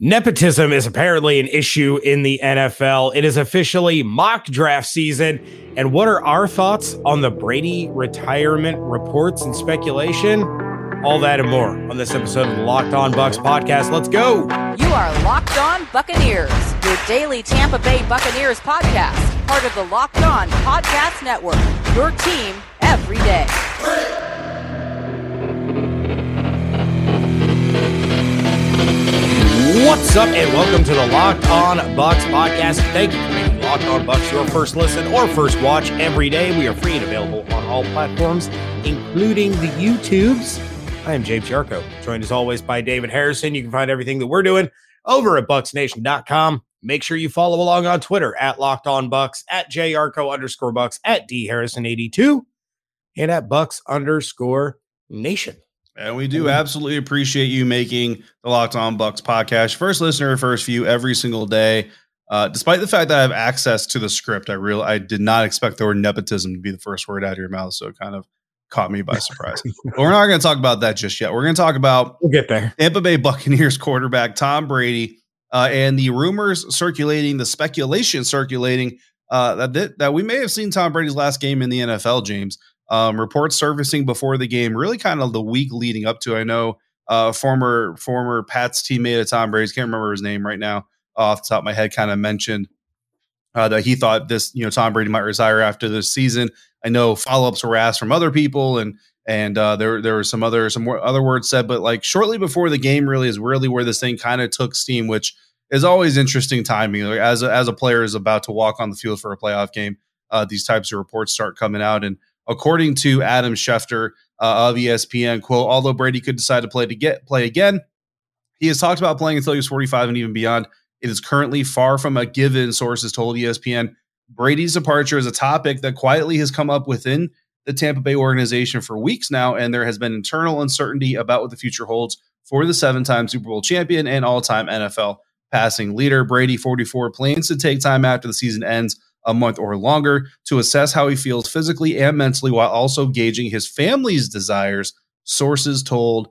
Nepotism is apparently an issue in the NFL. It is officially mock draft season. And what are our thoughts on the Brady retirement reports and speculation? All that and more on this episode of the Locked On Bucs podcast. Let's go. You are Locked On Buccaneers, your daily Tampa Bay Buccaneers podcast, part of the Locked On Podcast Network, your team every day. What's up, and welcome to the Locked On Bucs podcast. Thank you for making Locked On Bucs your first listen or first watch every day. We are free and available on all platforms, including the YouTubes. I am James Yarcho, joined as always by David Harrison. You can find everything that we're doing over at bucsnation.com. Make sure you follow along on Twitter at Locked On Bucs, at JYarcho underscore Bucs, at D Harrison82, and at Bucs underscore Nation. And we do absolutely appreciate you making the Locked On Bucs podcast first listener, first view every single day. Uh, despite the fact that I have access to the script, I real I did not expect the word nepotism to be the first word out of your mouth, so it kind of caught me by surprise. but we're not going to talk about that just yet. We're going to talk about we'll get there. Tampa Bay Buccaneers quarterback Tom Brady uh, and the rumors circulating, the speculation circulating uh, that that we may have seen Tom Brady's last game in the NFL, James. Um, reports surfacing before the game, really kind of the week leading up to. I know uh, former former Pats teammate of Tom Brady's, can't remember his name right now off the top of my head, kind of mentioned uh, that he thought this, you know, Tom Brady might retire after this season. I know follow ups were asked from other people, and and uh, there there were some other some other words said, but like shortly before the game, really is really where this thing kind of took steam, which is always interesting timing. Like as a, as a player is about to walk on the field for a playoff game, uh, these types of reports start coming out, and according to Adam Schefter uh, of ESPN, quote, although Brady could decide to play to get play again, he has talked about playing until he was 45 and even beyond. It is currently far from a given, sources told ESPN. Brady's departure is a topic that quietly has come up within the Tampa Bay organization for weeks now, and there has been internal uncertainty about what the future holds for the seven time Super Bowl champion and all time NFL passing leader. Brady, 44, plans to take time after the season ends a month or longer to assess how he feels physically and mentally while also gauging his family's desires, sources told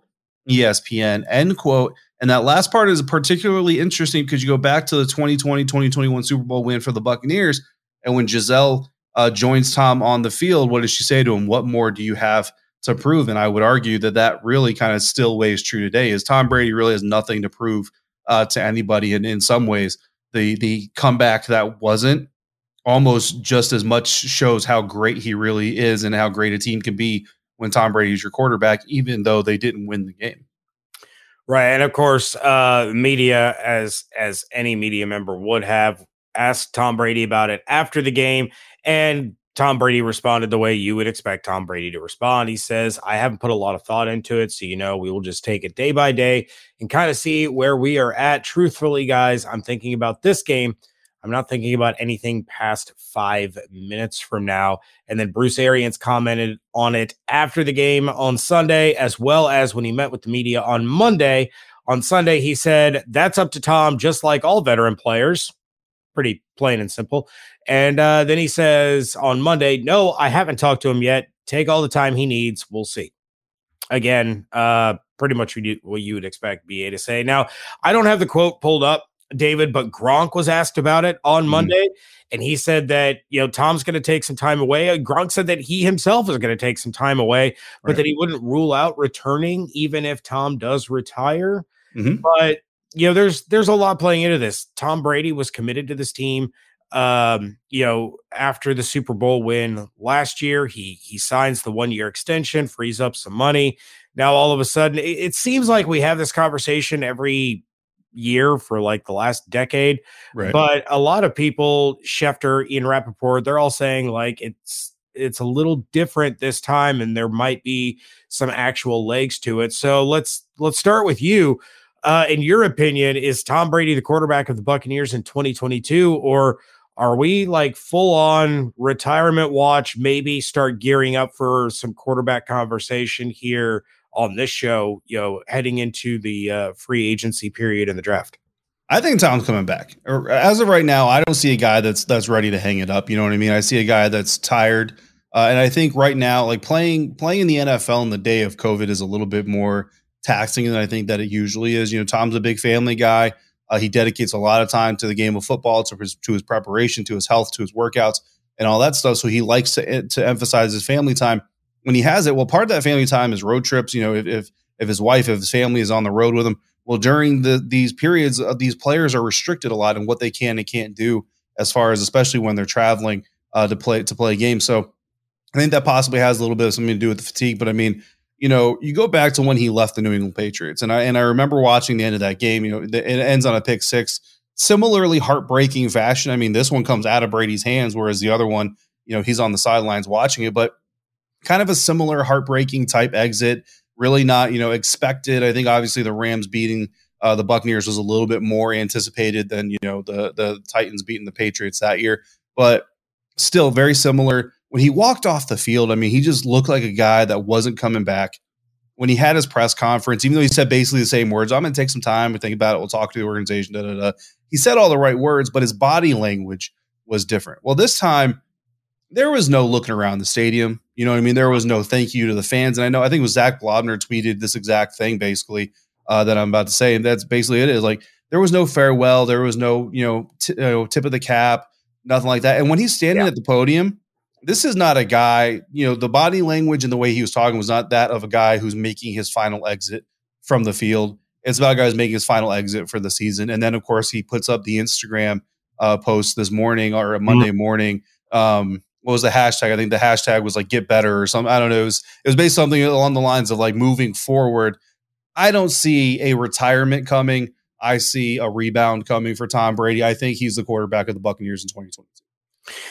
ESPN. End quote. And that last part is particularly interesting because you go back to the 2020 2021 Super Bowl win for the Buccaneers. And when Gisele uh, joins Tom on the field, what does she say to him? What more do you have to prove? And I would argue that that really kind of still weighs true today. Is Tom Brady really has nothing to prove uh, to anybody, and in some ways, the the comeback that wasn't almost just as much shows how great he really is and how great a team can be when Tom Brady is your quarterback, even though they didn't win the game. Right, and of course, uh, media, as as any media member would have, asked Tom Brady about it after the game, and Tom Brady responded the way you would expect Tom Brady to respond. He says, I haven't put a lot of thought into it. So, you know, we will just take it day by day and kind of see where we are at. Truthfully, guys, I'm thinking about this game I'm not thinking about anything past five minutes from now. And then Bruce Arians commented on it after the game on Sunday, as well as when he met with the media on Monday. On Sunday, he said, That's up to Tom, just like all veteran players. Pretty plain and simple. And uh, then he says on Monday, No, I haven't talked to him yet. Take all the time he needs. We'll see. Again, uh, pretty much what you would expect BA to say. Now, I don't have the quote pulled up David, but Gronk was asked about it on mm Monday, and he said that you know Tom's going to take some time away. Uh, Gronk said that he himself is going to take some time away, but right. that he wouldn't rule out returning even if Tom does retire. Mm-hmm. But you know, there's there's a lot playing into this. Tom Brady was committed to this team. Um, you know, after the Super Bowl win last year, he he signs the one year extension, frees up some money. Now all of a sudden, it, it seems like we have this conversation every year for like the last decade. Right. But a lot of people, Schefter, Ian Rapoport, they're all saying like it's it's a little different this time and there might be some actual legs to it. So let's let's start with you. Uh, in your opinion, is Tom Brady the quarterback of the Buccaneers in 2022, or are we like full on retirement watch? Maybe start gearing up for some quarterback conversation here on this show, you know, heading into the uh, free agency period in the draft? I think Tom's coming back. As of right now, I don't see a guy that's that's ready to hang it up. You know what I mean? I see a guy that's tired, uh, and I think right now, like playing playing in the NFL in the day of COVID is a little bit more taxing than I think that it usually is. You know, Tom's a big family guy. Uh, he dedicates a lot of time to the game of football, to his, to his preparation, to his health, to his workouts, and all that stuff. So he likes to to emphasize his family time when he has it. Well, part of that family time is road trips. You know, if if, if his wife, if his family is on the road with him. Well, during the these periods, uh, these players are restricted a lot in what they can and can't do, as far as especially when they're traveling uh, to play to play games. So I think that possibly has a little bit of something to do with the fatigue. But I mean, you know, you go back to when he left the New England Patriots, and I and I remember watching the end of that game. You know, it ends on a pick six, similarly heartbreaking fashion. I mean, this one comes out of Brady's hands, whereas the other one, you know, he's on the sidelines watching it, but kind of a similar heartbreaking type exit. Really not, you know, expected. I think obviously the Rams beating uh, the Buccaneers was a little bit more anticipated than you know the the Titans beating the Patriots that year, but still very similar when he walked off the field, I mean, he just looked like a guy that wasn't coming back. When he had his press conference, even though he said basically the same words, I'm going to take some time to think about it. We'll talk to the organization. Da, da, da. He said all the right words, but his body language was different. Well, this time, there was no looking around the stadium. You know what I mean? There was no thank you to the fans. And I know, I think it was Zach Blobner tweeted this exact thing basically uh, that I'm about to say. And that's basically it is like there was no farewell. There was no, you know, t- you know tip of the cap, nothing like that. And when he's standing yeah. at the podium, this is not a guy, you know, the body language and the way he was talking was not that of a guy who's making his final exit from the field. It's about a guy who's making his final exit for the season. And then, of course, he puts up the Instagram uh, post this morning or a Monday mm-hmm. morning. Um, what was the hashtag? I think the hashtag was like get better or something. I don't know. It was, it was based something along the lines of like moving forward. I don't see a retirement coming. I see a rebound coming for Tom Brady. I think he's the quarterback of the Buccaneers in 2022.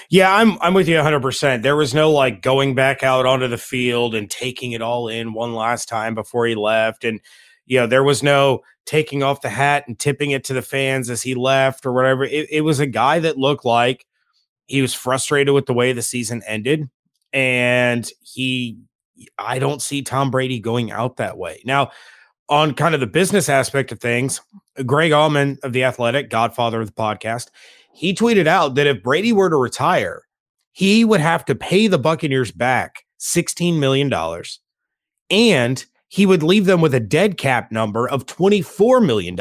Yeah, I'm I'm with you 100%. There was no like going back out onto the field and taking it all in one last time before he left and you know, there was no taking off the hat and tipping it to the fans as he left or whatever. It, it was a guy that looked like he was frustrated with the way the season ended and he I don't see Tom Brady going out that way. Now, on kind of the business aspect of things, Greg Auman of the Athletic, godfather of the podcast, he tweeted out that if Brady were to retire, he would have to pay the Buccaneers back $16 million and he would leave them with a dead cap number of $24 million.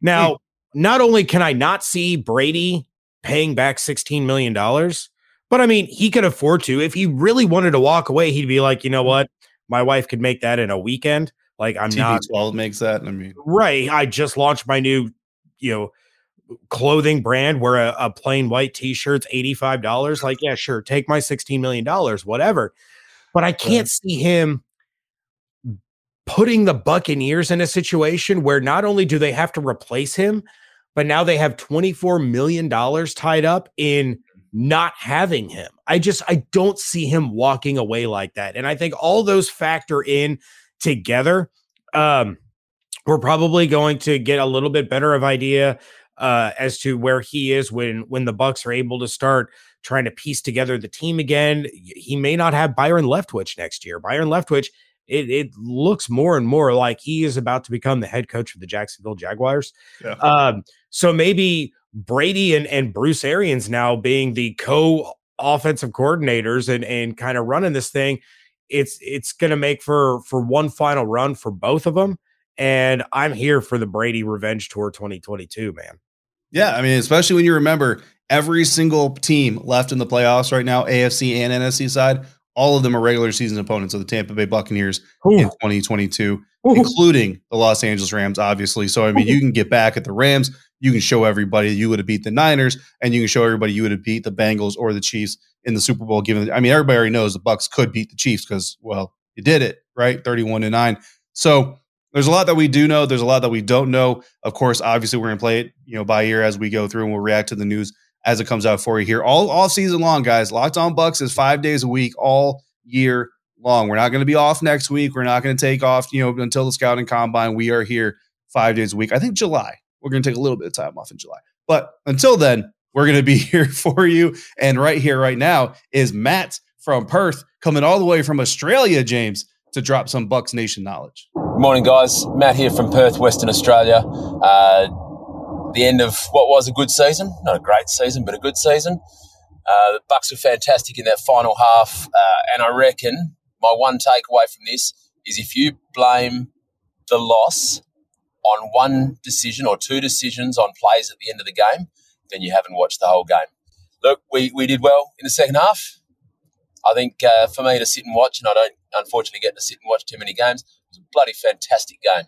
Now, hmm. not only can I not see Brady paying back $16 million, but I mean, he could afford to. If he really wanted to walk away, he'd be like, you know what? My wife could make that in a weekend. Like, I'm TV not. 12 makes that. I mean, right. I just launched my new, you know, clothing brand where a, a plain white t-shirt's $85 like yeah sure take my $16 million whatever but i can't see him putting the buccaneers in a situation where not only do they have to replace him but now they have $24 million tied up in not having him i just i don't see him walking away like that and i think all those factor in together um we're probably going to get a little bit better of idea uh, as to where he is when when the Bucs are able to start trying to piece together the team again. He may not have Byron Leftwich next year. Byron Leftwich, it, it looks more and more like he is about to become the head coach of the Jacksonville Jaguars. Yeah. Um, so maybe Brady and, and Bruce Arians now being the co offensive coordinators and and kind of running this thing, it's it's going to make for for one final run for both of them. And I'm here for the Brady Revenge Tour 2022, man. Yeah, I mean, especially when you remember every single team left in the playoffs right now, AFC and NFC side, all of them are regular season opponents of the Tampa Bay Buccaneers Ooh. in 2022, Ooh. including the Los Angeles Rams, obviously. So, I mean, you can get back at the Rams. You can show everybody you would have beat the Niners, and you can show everybody you would have beat the Bengals or the Chiefs in the Super Bowl. Given, I mean, everybody already knows the Bucs could beat the Chiefs because, well, you did it right, thirty-one to nine. So there's a lot that we do know. There's a lot that we don't know. Of course, obviously, we're going to play it, you know, by ear as we go through, and we'll react to the news as it comes out for you here all all season long, guys. Locked on Bucs is five days a week, all year long. We're not going to be off next week. We're not going to take off, you know, until the scouting combine. We are here five days a week. I think July. We're going to take a little bit of time off in July, but until then, we're going to be here for you. And right here, right now, is Matt from Perth coming all the way from Australia, James, to drop some Bucs Nation knowledge. Morning, guys. Matt here from Perth, Western Australia. Uh, the end of what was a good season, not a great season, but a good season. Uh, the Bucs were fantastic in that final half, uh, and I reckon my one takeaway from this is if you blame the loss on one decision or two decisions on plays at the end of the game, then you haven't watched the whole game. Look, we, we did well in the second half. I think uh, for me to sit and watch, and I don't unfortunately get to sit and watch too many games, it was a bloody fantastic game.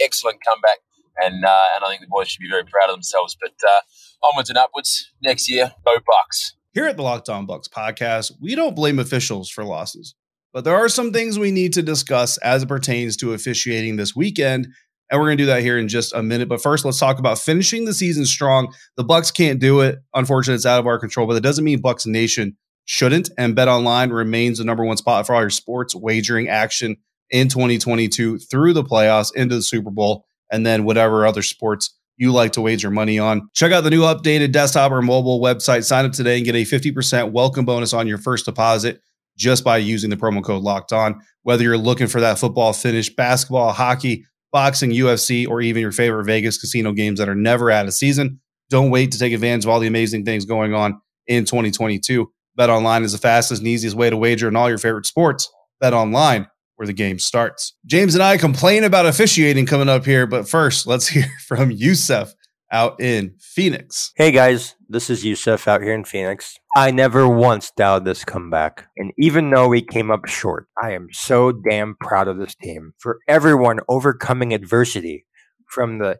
Excellent comeback, and uh, and I think the boys should be very proud of themselves. But uh, onwards and upwards next year, go Bucs. Here at the Locked On Bucs podcast, we don't blame officials for losses, but there are some things we need to discuss as it pertains to officiating this weekend. And we're going to do that here in just a minute. But first, let's talk about finishing the season strong. The Bucs can't do it. Unfortunately, it's out of our control, but it doesn't mean Bucs Nation shouldn't. And Bet Online remains the number one spot for all your sports wagering action in 2022 through the playoffs into the Super Bowl, and then whatever other sports you like to wager money on. Check out the new updated desktop or mobile website. Sign up today and get a 50% welcome bonus on your first deposit just by using the promo code locked on. Whether you're looking for that football finish, basketball, hockey, boxing, UFC, or even your favorite Vegas casino games that are never out of season, don't wait to take advantage of all the amazing things going on in 2022. Bet online is the fastest and easiest way to wager in all your favorite sports. Bet online where the game starts. James and I complain about officiating coming up here, but first, let's hear from Yusef out in Phoenix. Hey guys, this is Yusef out here in Phoenix. I never once doubted this comeback. And even though we came up short, I am so damn proud of this team for everyone overcoming adversity from the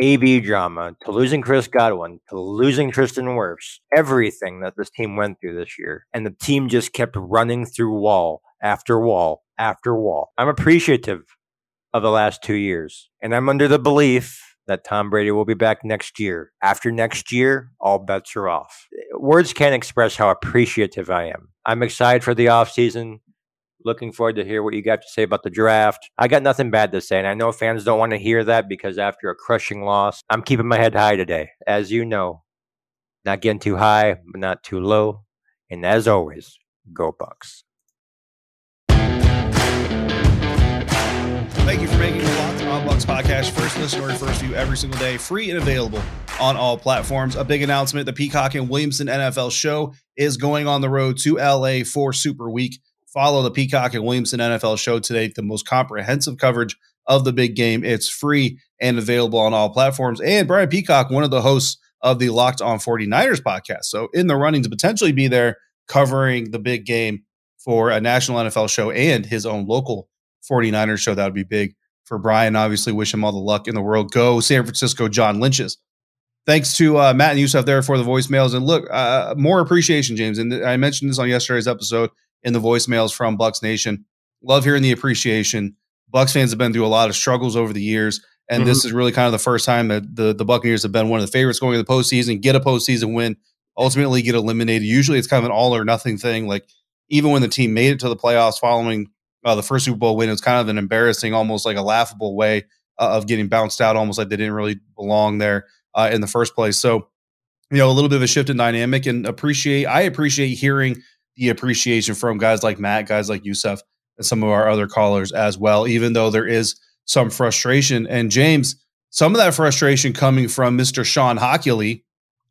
AB drama to losing Chris Godwin to losing Tristan Wirfs, everything that this team went through this year. And the team just kept running through wall after wall after wall. I'm appreciative of the last two years, and I'm under the belief that Tom Brady will be back next year. After next year, all bets are off. Words can't express how appreciative I am. I'm excited for the offseason. Looking forward to hear what you got to say about the draft. I got nothing bad to say, and I know fans don't want to hear that because after a crushing loss, I'm keeping my head high today. As you know, not getting too high, but not too low. And as always, go Bucs. Thank you for making the Locked On Bucs podcast first listen or first view every single day, free and available on all platforms. A big announcement: the Peacock and Williamson NFL show is going on the road to LA for Super Week. Follow the Peacock and Williamson NFL show today, the most comprehensive coverage of the big game. It's free and available on all platforms. And Brian Peacock, one of the hosts of the Locked On 49ers podcast. So in the running to potentially be there covering the big game for a national NFL show and his own local 49ers show. That would be big for Brian. Obviously, wish him all the luck in the world. Go San Francisco, John Lynch's. Thanks to uh, Matt and Yusuf there for the voicemails. And look, uh, more appreciation, James. And I mentioned this on yesterday's episode in the voicemails from Bucs Nation. Love hearing the appreciation. Bucs fans have been through a lot of struggles over the years. And mm-hmm. this is really kind of the first time that the, the Buccaneers have been one of the favorites going to the postseason, get a postseason win, ultimately get eliminated. Usually it's kind of an all or nothing thing. Like even when the team made it to the playoffs following uh, the first Super Bowl win. It was kind of an embarrassing, almost like a laughable way uh, of getting bounced out, almost like they didn't really belong there uh, in the first place. So, you know, a little bit of a shift in dynamic and appreciate, I appreciate hearing the appreciation from guys like Matt, guys like Yusuf, and some of our other callers as well, even though there is some frustration. And James, some of that frustration coming from Mr. Shawn Hochuli,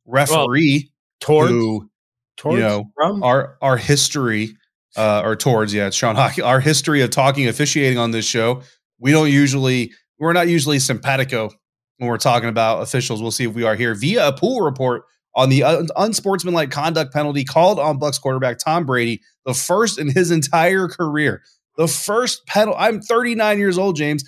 referee, well, towards, who, towards you know, from? our our history uh, or towards, yeah, it's Shawn Hockey. Our history of talking officiating on this show, we don't usually, we're not usually simpatico when we're talking about officials. We'll see if we are here via a pool report on the un- unsportsmanlike conduct penalty called on Bucs quarterback Tom Brady, the first in his entire career. The first penalty. I'm 39 years old, James.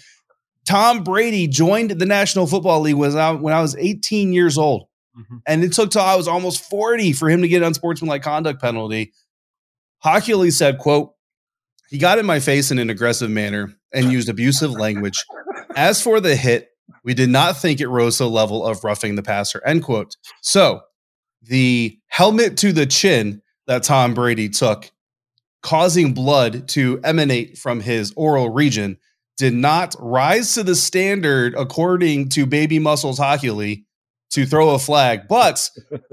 Tom Brady joined the National Football League when I, when I was 18 years old. Mm-hmm. And it took till I was almost 40 for him to get an unsportsmanlike conduct penalty. Hochuli said, quote, he got in my face in an aggressive manner and used abusive language. As for the hit, we did not think it rose to the level of roughing the passer, end quote. So the helmet to the chin that Tom Brady took, causing blood to emanate from his oral region, did not rise to the standard according to Baby Muscles Hochuli to throw a flag. But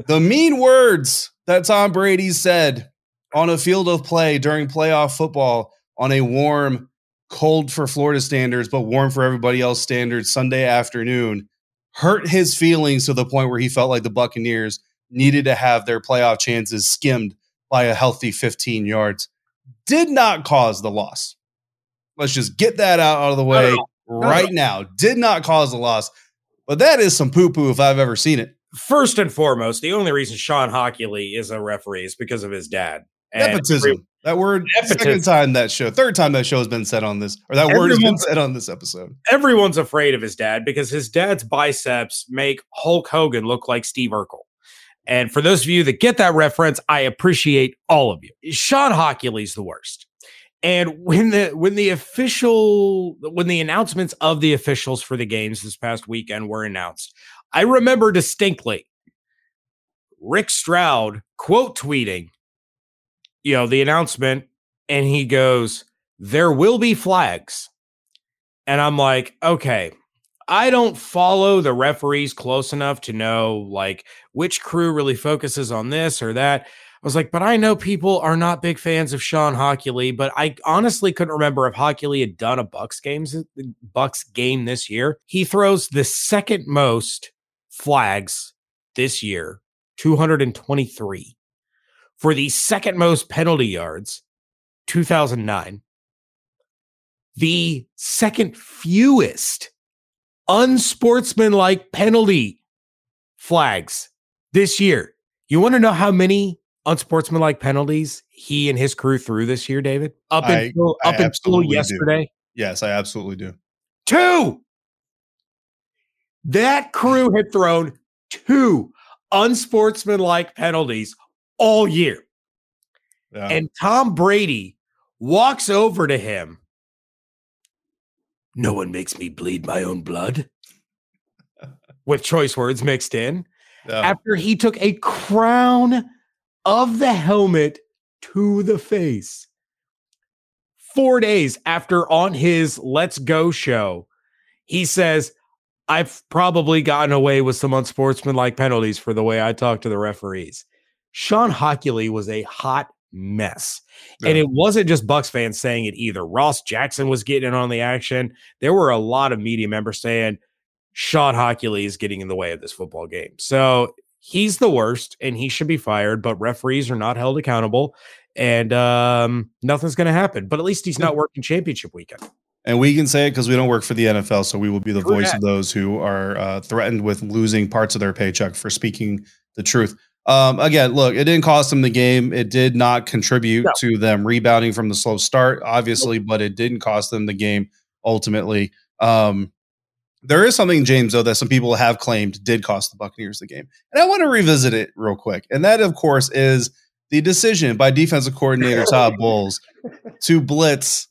the mean words that Tom Brady said on a field of play during playoff football on a warm, cold for Florida standards, but warm for everybody else standards Sunday afternoon hurt his feelings to the point where he felt like the Buccaneers needed to have their playoff chances skimmed by a healthy 15 yards. Did not cause the loss. Let's just get that out, out of the way. right now. Did not cause the loss, but that is some poo poo if I've ever seen it. First and foremost, the only reason Shawn Hochuli is a referee is because of his dad. And Nepotism. every- that word. Nepotism. Second time that show. Third time that show has been said on this, or that word has been said on this episode. everyone's afraid of his dad because his dad's biceps make Hulk Hogan look like Steve Urkel. And for those of you that get that reference, I appreciate all of you. Shawn Hochuli's the worst. And when the when the official when the announcements of the officials for the games this past weekend were announced, I remember distinctly Rick Stroud quote tweeting, you know, the announcement, and he goes, There will be flags. And I'm like, okay, I don't follow the referees close enough to know like which crew really focuses on this or that. I was like, but I know people are not big fans of Sean Hockey, but I honestly couldn't remember if Hockey had done a Bucs games Bucs game this year. He throws the second most flags this year, 223. For the second most penalty yards, 2009 the second fewest unsportsmanlike penalty flags this year. You want to know how many unsportsmanlike penalties he and his crew threw this year, David? Up until I up until absolutely do. yesterday, Yes, I absolutely do. two. That crew had thrown two unsportsmanlike penalties all year. Yeah. And Tom Brady walks over to him. No one makes me bleed my own blood. With choice words mixed in. yeah. After he took a crown of the helmet to the face. Four days after on his Let's Go show, he says, I've probably gotten away with some unsportsmanlike penalties for the way I talk to the referees. Sean Hockley was a hot mess. And it wasn't just Bucs fans saying it either. Ross Jackson was getting in on the action. There were a lot of media members saying Sean Hockley is getting in the way of this football game. So he's the worst and he should be fired, but referees are not held accountable and um, nothing's going to happen. But at least he's not working championship weekend. And we can say it because we don't work for the NFL, so we will be the True voice of those who are uh, threatened with losing parts of their paycheck for speaking the truth. Um, again, look, it didn't cost them the game. It did not contribute No. to them rebounding from the slow start, obviously, but it didn't cost them the game ultimately. Um, there is something, James, though, that some people have claimed did cost the Buccaneers the game. And I want to revisit it real quick. And that, of course, is the decision by defensive coordinator Todd Bowles to blitz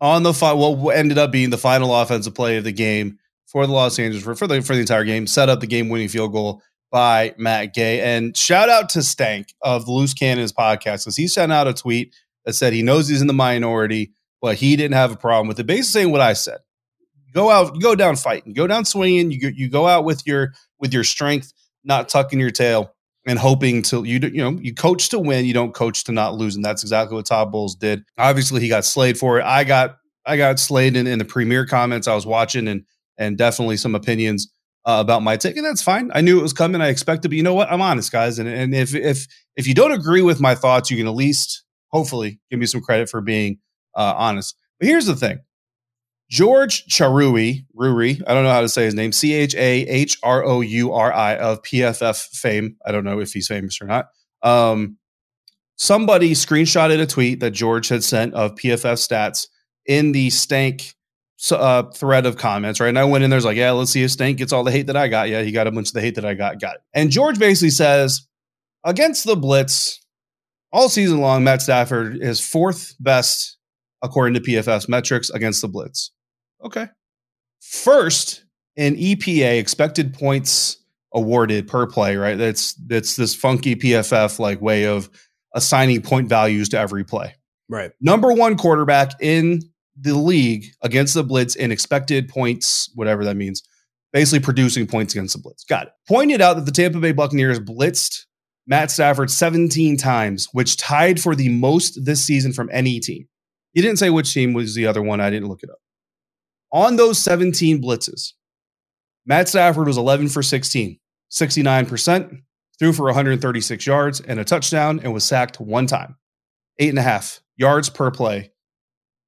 on the fi- what ended up being the final offensive play of the game for the Los Angeles for, for the for the entire game, set up the game winning field goal by Matt Gay. And shout out to Stank of the Loose Cannons podcast because he sent out a tweet that said he knows he's in the minority, but he didn't have a problem with it. Basically saying what I said. Go out, go down fighting, go down swinging. You you go out with your with your strength, not tucking your tail and hoping to you you know you coach to win. You don't coach to not lose, and that's exactly what Todd Bowles did. Obviously, he got slayed for it. I got I got slayed in, in the premiere comments I was watching, and and definitely some opinions uh, about my take, and that's fine. I knew it was coming. I expected, but you know what? I'm honest, guys, and and if if if you don't agree with my thoughts, you can at least hopefully give me some credit for being uh, honest. But here's the thing. George Charui, Ruri, I don't know how to say his name, C H A H R O U R I of PFF fame. I don't know if he's famous or not. Um, somebody screenshotted a tweet that George had sent of PFF stats in the stank uh, thread of comments, right? And I went in there's like, yeah, let's see if Stank gets all the hate that I got. Yeah, he got a bunch of the hate that I got. Got it. And George basically says, against the Blitz, all season long, Matt Stafford is fourth best according to PFF's metrics against the Blitz. Okay. First in EPA expected points awarded per play, right? That's that's this funky PFF like way of assigning point values to every play. Right. Number one quarterback in the league against the blitz in expected points, whatever that means, basically producing points against the blitz. Got it. Pointed out that the Tampa Bay Buccaneers blitzed Matt Stafford 17 times, which tied for the most this season from any team. He didn't say which team was the other one. I didn't look it up. On those 17 blitzes, Matt Stafford was 11 for 16, 69%, threw for 136 yards and a touchdown, and was sacked one time. Eight and a half yards per play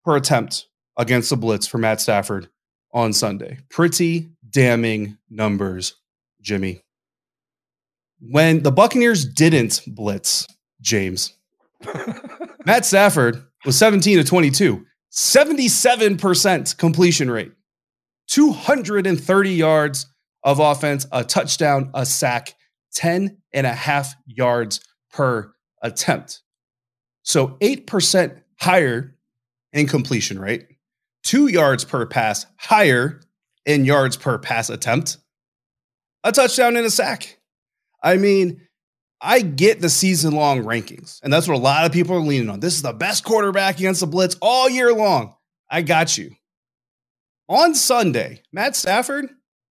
per attempt against the blitz for Matt Stafford on Sunday. Pretty damning numbers, Jimmy. When the Buccaneers didn't blitz, James, Matt Stafford was 17 to 22, 77% completion rate, 230 yards of offense, a touchdown, a sack, 10 and a half yards per attempt. So 8% higher in completion rate, two yards per pass higher in yards per pass attempt, a touchdown and a sack. I mean, I get the season long rankings, and that's what a lot of people are leaning on. This is the best quarterback against the Blitz all year long. I got you. On Sunday, Matt Stafford,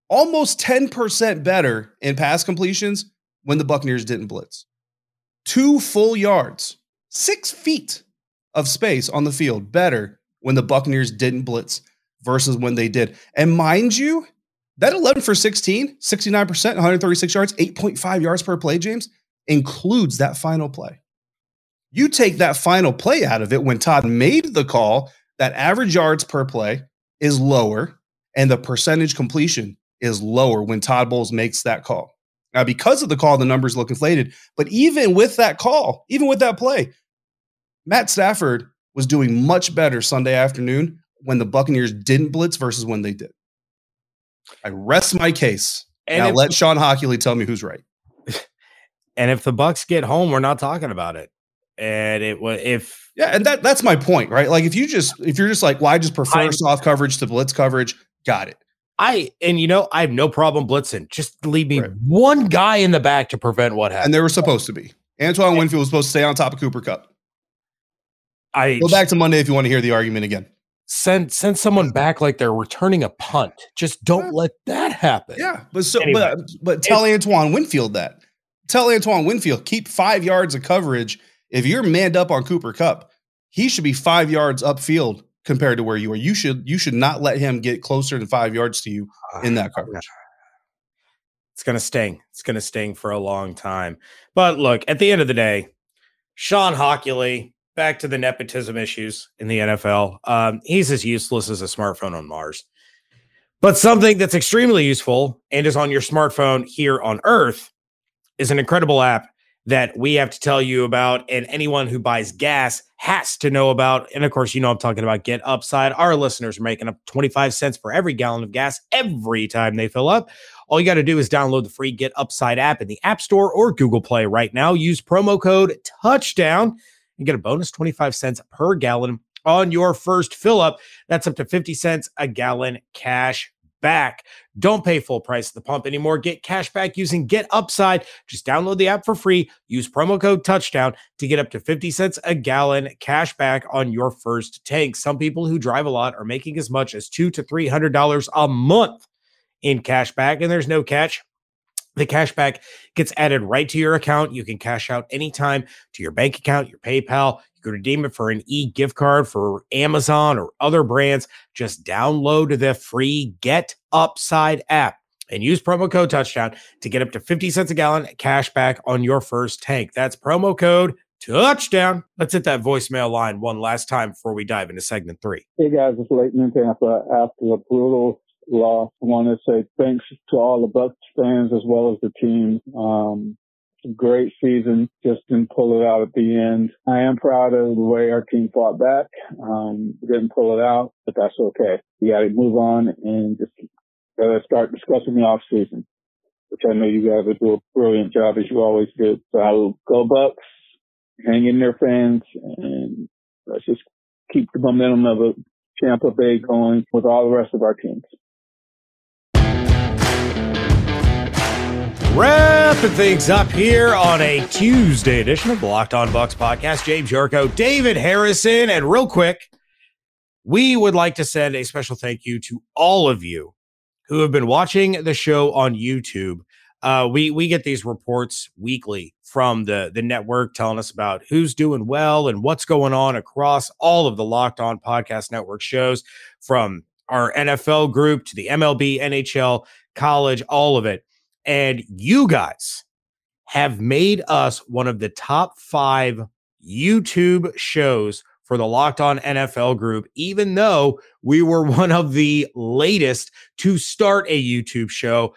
almost 10% better in pass completions when the Buccaneers didn't blitz. Two full yards, six feet of space on the field better when the Buccaneers didn't blitz versus when they did. And mind you, that 11 for 16, 69%, 136 yards, 8.5 yards per play, James, includes that final play. You take that final play out of it when Todd made the call, that average yards per play is lower and the percentage completion is lower when Todd Bowles makes that call. Now, because of the call, the numbers look inflated. But even with that call, even with that play, Matt Stafford was doing much better Sunday afternoon when the Buccaneers didn't blitz versus when they did. I rest my case. And now let Shawn Hochuli tell me who's right. And if the Bucs get home, we're not talking about it. And it was if yeah, and that that's my point, right? Like if you just if you're just like, well, I just prefer I, soft coverage to blitz coverage, got it. I and you know I have no problem blitzing. Just leave me right. one guy in the back to prevent what happened. And there were supposed to be Antoine Winfield was supposed to stay on top of Cooper Kupp. I go back to Monday if you want to hear the argument again. Send send someone back like they're returning a punt. Just don't yeah. let that happen. Yeah, but so anyway, but but tell Antoine Winfield that. Tell Antoine Winfield keep five yards of coverage. If you're manned up on Cooper Kupp, he should be five yards upfield compared to where you are. You should you should not let him get closer than five yards to you ah, in that coverage. It's gonna sting. It's gonna sting for a long time. But look, at the end of the day, Shawn Hochuli, back to the nepotism issues in the NFL. Um, he's as useless as a smartphone on Mars. But something that's extremely useful and is on your smartphone here on Earth is an incredible app that we have to tell you about, and anyone who buys gas has to know about. And of course, you know I'm talking about Get Upside. Our listeners are making up 25 cents for every gallon of gas every time they fill up. All you got to do is download the free Get Upside app in the App Store or Google Play right now. Use promo code Touchdown and get a bonus 25 cents per gallon on your first fill up. That's up to 50 cents a gallon cash back. Don't pay full price at the pump anymore. Get cash back using Get Upside. Just download the app for free. Use promo code touchdown to get up to 50 cents a gallon cash back on your first tank. Some people who drive a lot are making as much as two to three hundred dollars a month in cash back, and there's no catch. The cashback gets added right to your account. You can cash out anytime to your bank account, your PayPal, you can redeem it for an e gift card for Amazon or other brands. Just download the free Get Upside app and use promo code touchdown to get up to 50 cents a gallon cash back on your first tank. That's promo code touchdown. Let's hit that voicemail line one last time before we dive into segment three. Hey guys, it's Leighton in Tampa. After a brutal loss, I want to say thanks to all the Bucs fans as well as the team. Um, great season. Just didn't pull it out at the end. I am proud of the way our team fought back. Um, didn't pull it out, but that's okay. We got to move on and just start discussing the off season, which I know you guys will do a brilliant job as you always do. So I will go Bucs, hang in there, fans, and let's just keep the momentum of a Tampa Bay going with all the rest of our teams. Wrapping things up here on a Tuesday edition of the Locked On Bucs podcast. James Yarcho, David Harrison, and real quick, we would like to send a special thank you to all of you who have been watching the show on YouTube. Uh, we we get these reports weekly from the the network telling us about who's doing well and what's going on across all of the Locked On Podcast Network shows, from our NFL group to the MLB, NHL, college, all of it. And you guys have made us one of the top five YouTube shows for the Locked On NFL group, even though we were one of the latest to start a YouTube show.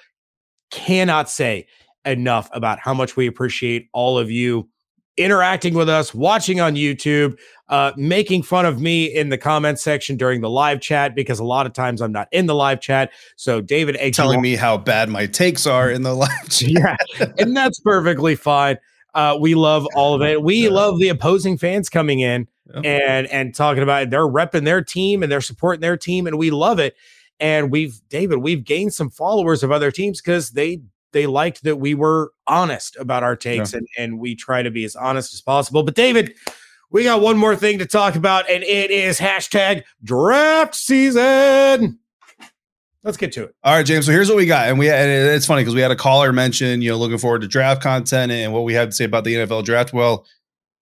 Cannot say enough about how much we appreciate all of you interacting with us, watching on YouTube, uh, making fun of me in the comment section during the live chat because a lot of times I'm not in the live chat. So David Egg telling me how bad my takes are in the live chat. yeah, and that's perfectly fine. Uh, we love all of it. We love the opposing fans coming in and and talking about it. They're repping their team and they're supporting their team, and we love it. And we've David, we've gained some followers of other teams because they they liked that we were honest about our takes yeah. and, and we try to be as honest as possible. But David, we got one more thing to talk about, and it is hashtag draft season. Let's get to it. All right, James. So here's what we got, and we and it's funny because we had a caller mention, you know, looking forward to draft content and what we had to say about the NFL draft. Well,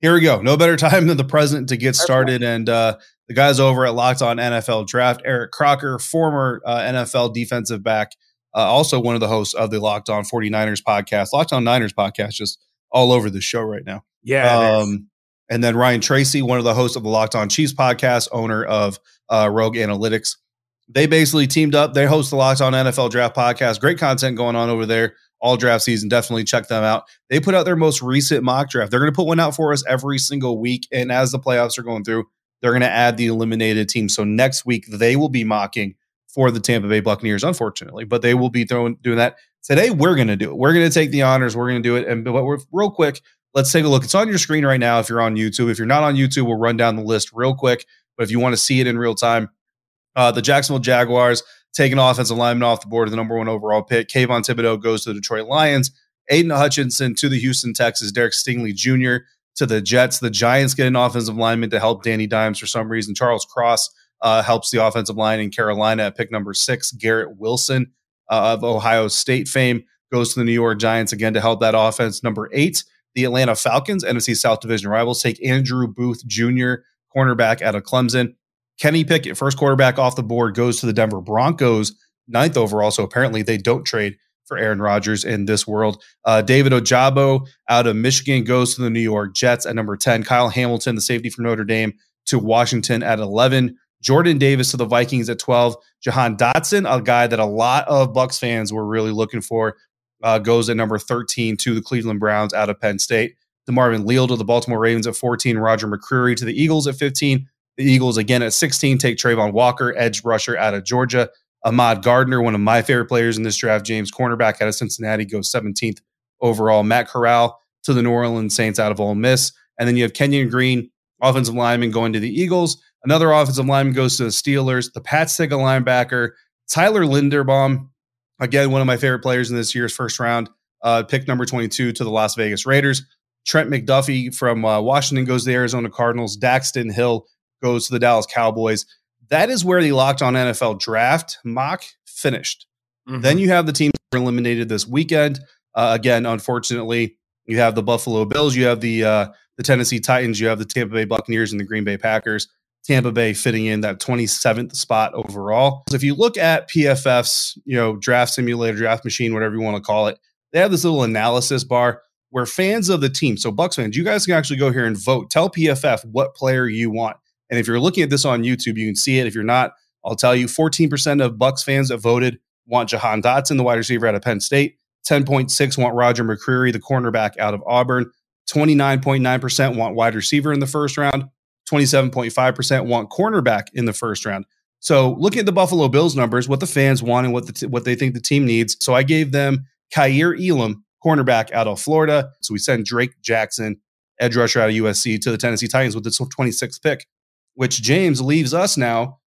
here we go. No better time than the present to get started. And uh, the guys over at Locked On NFL Draft, Eric Crocker, former uh, NFL defensive back, uh, also one of the hosts of the Locked On 49ers podcast, Locked On Niners podcast, just all over the show right now. Yeah. Um, and then Ryan Tracy, one of the hosts of the Locked On Chiefs podcast, owner of uh, Rogue Analytics. They basically teamed up. They host the Locked On NFL Draft podcast. Great content going on over there all draft season. Definitely check them out. They put out their most recent mock draft. They're going to put one out for us every single week. And as the playoffs are going through, they're going to add the eliminated team. So next week, they will be mocking for the Tampa Bay Buccaneers, unfortunately, but they will be throwing doing that. Today, we're going to do it. We're going to take the honors. We're going to do it. And but real quick. Let's take a look. It's on your screen right now if you're on YouTube. If you're not on YouTube, we'll run down the list real quick. But if you want to see it in real time, uh, the Jacksonville Jaguars taking offensive lineman off the board, the number one overall pick. Kayvon Thibodeaux goes to the Detroit Lions. Aidan Hutchinson to the Houston Texans. Derek Stingley Jr. to the Jets. The Giants get an offensive lineman to help Danny Dimes for some reason. Charles Cross uh, helps the offensive line in Carolina at pick number six. Garrett Wilson uh, of Ohio State fame goes to the New York Giants again to help that offense. Number eight, the Atlanta Falcons, NFC South Division rivals, take Andrew Booth Jr., cornerback out of Clemson. Kenny Pickett, first quarterback off the board, goes to the Denver Broncos, ninth overall. So apparently they don't trade for Aaron Rodgers in this world. Uh, David Ojabo out of Michigan goes to the New York Jets at number 10. Kyle Hamilton, the safety from Notre Dame, to Washington at 11. Jordan Davis to the Vikings at 12. Jahan Dotson, a guy that a lot of Bucs fans were really looking for, uh, goes at number 13 to the Cleveland Browns out of Penn State. DeMarvin Leal to the Baltimore Ravens at 14. Roger McCreary to the Eagles at 15. The Eagles again at 16 take Travon Walker, edge rusher out of Georgia. Ahmad Gardner, one of my favorite players in this draft. James, cornerback out of Cincinnati, goes 17th overall. Matt Corral to the New Orleans Saints out of Ole Miss. And then you have Kenyon Green, offensive lineman, going to the Eagles. Another offensive lineman goes to the Steelers. The Pats take a linebacker. Tyler Linderbaum, again, one of my favorite players in this year's first round, uh, pick number 22 to the Las Vegas Raiders. Trent McDuffie from uh, Washington goes to the Arizona Cardinals. Daxton Hill goes to the Dallas Cowboys. That is where the locked on NFL draft mock finished. Mm-hmm. Then you have the teams eliminated this weekend. Uh, again, unfortunately, you have the Buffalo Bills, you have the uh, the Tennessee Titans, you have the Tampa Bay Buccaneers, and the Green Bay Packers. Tampa Bay fitting in that 27th spot overall. So if you look at PFF's, you know, draft simulator, draft machine, whatever you want to call it, they have this little analysis bar where fans of the team, so Bucs fans, you guys can actually go here and vote. Tell PFF what player you want. And if you're looking at this on YouTube, you can see it. If you're not, I'll tell you 14% of Bucs fans that voted want Jahan Dotson, the wide receiver out of Penn State. 10.6 want Roger McCreary, the cornerback out of Auburn. 29.9% want wide receiver in the first round. 27.5% want cornerback in the first round. So looking at the Buffalo Bills numbers, what the fans want and what the t- what they think the team needs. So I gave them Kaiir Elam, cornerback out of Florida. So we send Drake Jackson, edge rusher out of USC, to the Tennessee Titans with the 26th pick which James leaves us now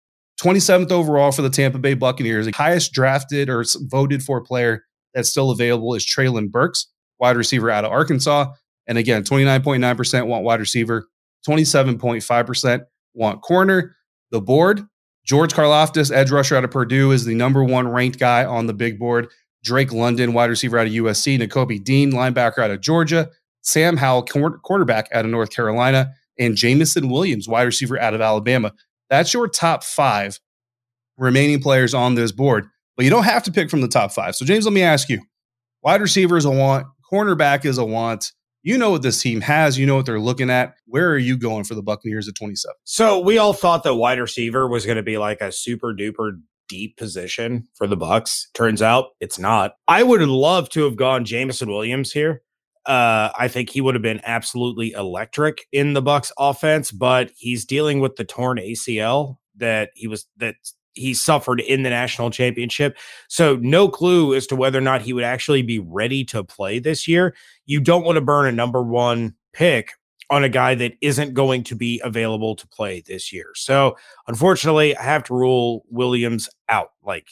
27th overall for the Tampa Bay Buccaneers. The highest drafted or voted for player that's still available is Treylon Burks, wide receiver out of Arkansas. And again, 29.9% want wide receiver, 27.5% want corner. The board, George Karlaftis, edge rusher out of Purdue, is the number one ranked guy on the big board. Drake London, wide receiver out of USC. Nakobe Dean, linebacker out of Georgia. Sam Howell, quarterback out of North Carolina and Jameson Williams, wide receiver out of Alabama. That's your top five remaining players on this board. But you don't have to pick from the top five. So, James, let me ask you wide receiver is a want, cornerback is a want. You know what this team has. You know what they're looking at. Where are you going for the Buccaneers at 27? So we all thought that wide receiver was going to be like a super duper deep position for the Bucs. Turns out it's not. I would love to have gone Jameson Williams here. Uh, I think he would have been absolutely electric in the Bucs offense, but he's dealing with the torn ACL that he was that he suffered in the national championship. So no clue as to whether or not he would actually be ready to play this year. You don't want to burn a number one pick on a guy that isn't going to be available to play this year. So unfortunately, I have to rule Williams out. Like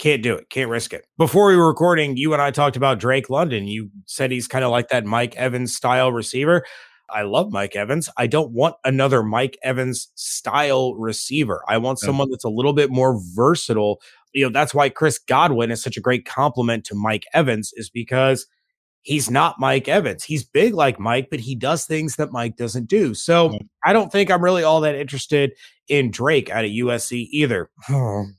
can't do it. Can't risk it. Before we were recording, you and I talked about Drake London. You said he's kind of like that Mike Evans style receiver. I love Mike Evans. I don't want another Mike Evans style receiver. I want someone that's a little bit more versatile. You know, that's why Chris Godwin is such a great complement to Mike Evans, is because he's not Mike Evans. He's big like Mike, but he does things that Mike doesn't do. So I don't think I'm really all that interested in Drake out of USC either.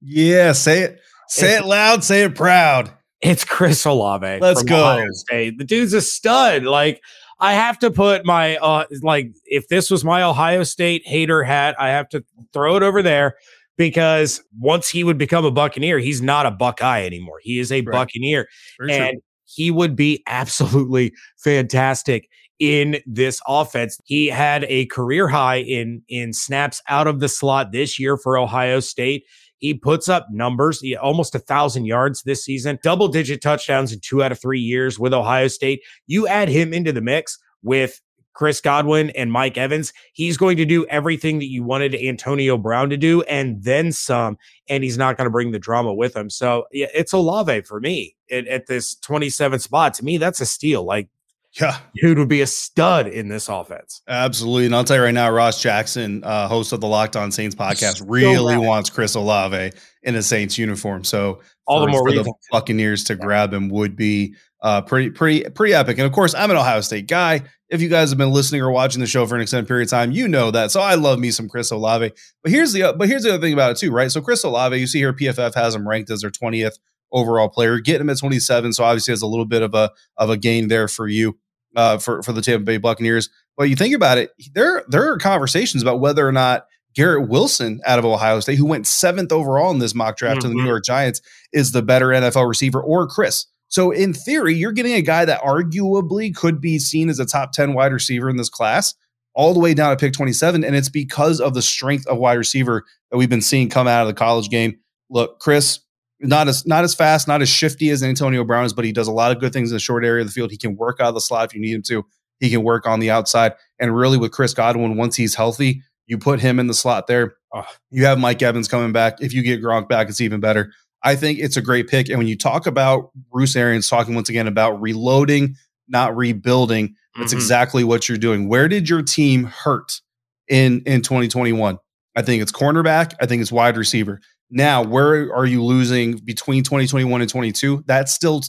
yeah, say it. Say it's, it loud, say it proud. It's Chris Olave. Let's go. State. The dude's a stud. Like I have to put my uh like if this was my Ohio State hater hat, I have to throw it over there because once he would become a Buccaneer, he's not a Buckeye anymore. He is a right. Buccaneer. Very and true. he would be absolutely fantastic in this offense. He had a career high in in snaps out of the slot this year for Ohio State. He puts up numbers, almost a thousand yards this season, double digit touchdowns in two out of three years with Ohio State. You add him into the mix with Chris Godwin and Mike Evans, he's going to do everything that you wanted Antonio Brown to do and then some, and he's not going to bring the drama with him. So yeah, it's Olave for me at, at this 27 spot. To me, that's a steal. Like yeah. Dude would be a stud in this offense. Absolutely. And I'll tell you right now, Ross Jackson, uh, host of the Locked On Saints podcast, really wants Chris Olave in a Saints uniform. So all the more for the Buccaneers to yeah. grab him would be uh, pretty, pretty, pretty epic. And of course, I'm an Ohio State guy. If you guys have been listening or watching the show for an extended period of time, you know that. So I love me some Chris Olave. But here's the but here's the other thing about it too, right? So Chris Olave, you see here, PFF has him ranked as their 20th overall player, getting him at 27. So obviously has a little bit of a of a gain there for you uh, for for the Tampa Bay Buccaneers. But you think about it, there there are conversations about whether or not Garrett Wilson out of Ohio State, who went seventh overall in this mock draft mm-hmm. to the New York Giants, is the better NFL receiver, or Chris. So in theory, you're getting a guy that arguably could be seen as a top 10 wide receiver in this class, all the way down to pick 27. And it's because of the strength of wide receiver that we've been seeing come out of the college game. Look, Chris, not as not as fast, not as shifty as Antonio Brown is, but he does a lot of good things in the short area of the field. He can work out of the slot if you need him to. He can work on the outside. And really, with Chris Godwin, once he's healthy, you put him in the slot there. Oh, you have Mike Evans coming back. If you get Gronk back, it's even better. I think it's a great pick. And when you talk about Bruce Arians talking once again about reloading, not rebuilding, that's mm-hmm. exactly what you're doing. Where did your team hurt in in 2021? I think it's cornerback. I think it's wide receiver. Now, where are you losing between 2021 and 22? That's still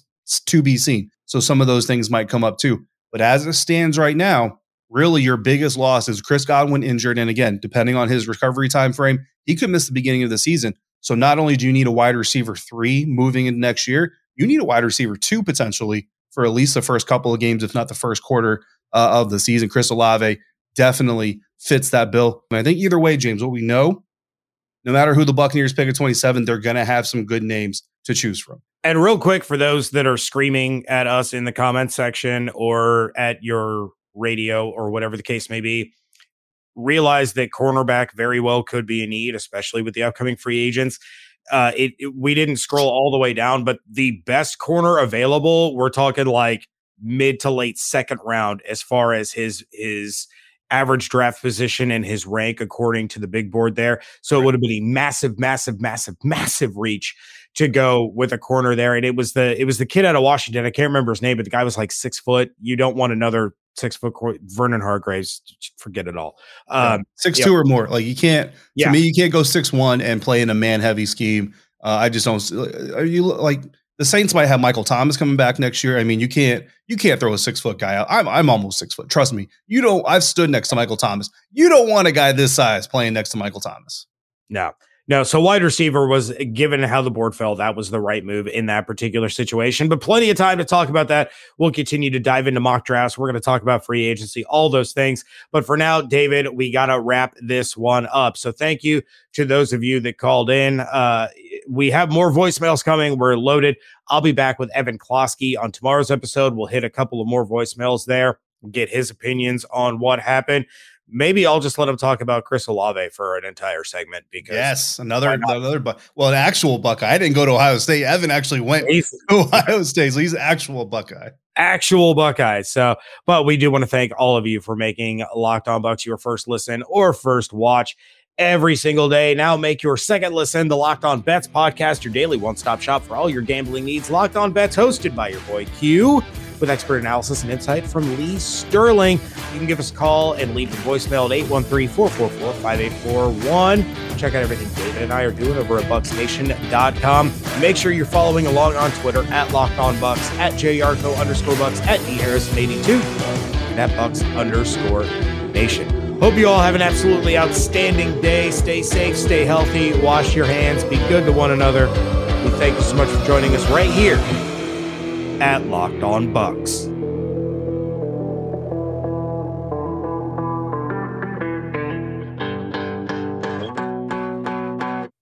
to be seen. So some of those things might come up too. But as it stands right now, really your biggest loss is Chris Godwin injured. And again, depending on his recovery time frame, he could miss the beginning of the season. So not only do you need a wide receiver three moving into next year, you need a wide receiver two potentially for at least the first couple of games, if not the first quarter uh, of the season. Chris Olave definitely fits that bill. And I think either way, James, what we know no matter who the Buccaneers pick at 27, they're going to have some good names to choose from. And real quick, for those that are screaming at us in the comment section or at your radio or whatever the case may be, realize that cornerback very well could be a need, especially with the upcoming free agents. Uh, it, it, we didn't scroll all the way down, but the best corner available, we're talking like mid to late second round as far as his his average draft position and his rank according to the big board there. So right. it would have been a massive, massive, massive, massive reach to go with a corner there. And it was the it was the kid out of Washington. I can't remember his name, but the guy was like six foot. You don't want another six foot Vernon Hargreaves. Forget it all. Um, six two or more. Like you can't. Yeah. To me, you can't go six one and play in a man heavy scheme. Uh, I just don't. Are you like? The Saints might have Michael Thomas coming back next year. I mean, you can't you can't throw a six foot guy out. I'm I'm almost six foot. Trust me. You don't. I've stood next to Michael Thomas. You don't want a guy this size playing next to Michael Thomas. No, No, so wide receiver was given how the board fell. That was the right move in that particular situation. But plenty of time to talk about that. We'll continue to dive into mock drafts. We're going to talk about free agency, all those things. But for now, David, we got to wrap this one up. So thank you to those of you that called in. Uh, we have more voicemails coming. We're loaded. I'll be back with Evan Klosky on tomorrow's episode. We'll hit a couple of more voicemails there, get his opinions on what happened maybe I'll just let him talk about Chris Olave for an entire segment because yes, another another but well, an actual Buckeye. I didn't go to Ohio State. Evan actually went to Ohio State, so he's actual Buckeye. Actual Buckeye. So, but we do want to thank all of you for making Locked On Bucs your first listen or first watch every single day. Now make your second listen, the Locked On Bets podcast, your daily one-stop shop for all your gambling needs. Locked On Bets, hosted by your boy Q with expert analysis and insight from Lee Sterling. You can give us a call and leave a voicemail at 813-444-5841. Check out everything David and I are doing over at bucsnation.com. Make sure you're following along on Twitter at Locked On Bucs, at JYarcho underscore Bucs, at D Harrison82, and at Bucs underscore Nation. Hope you all have an absolutely outstanding day. Stay safe, stay healthy, wash your hands, be good to one another. We thank you so much for joining us right here at Locked On Bucs.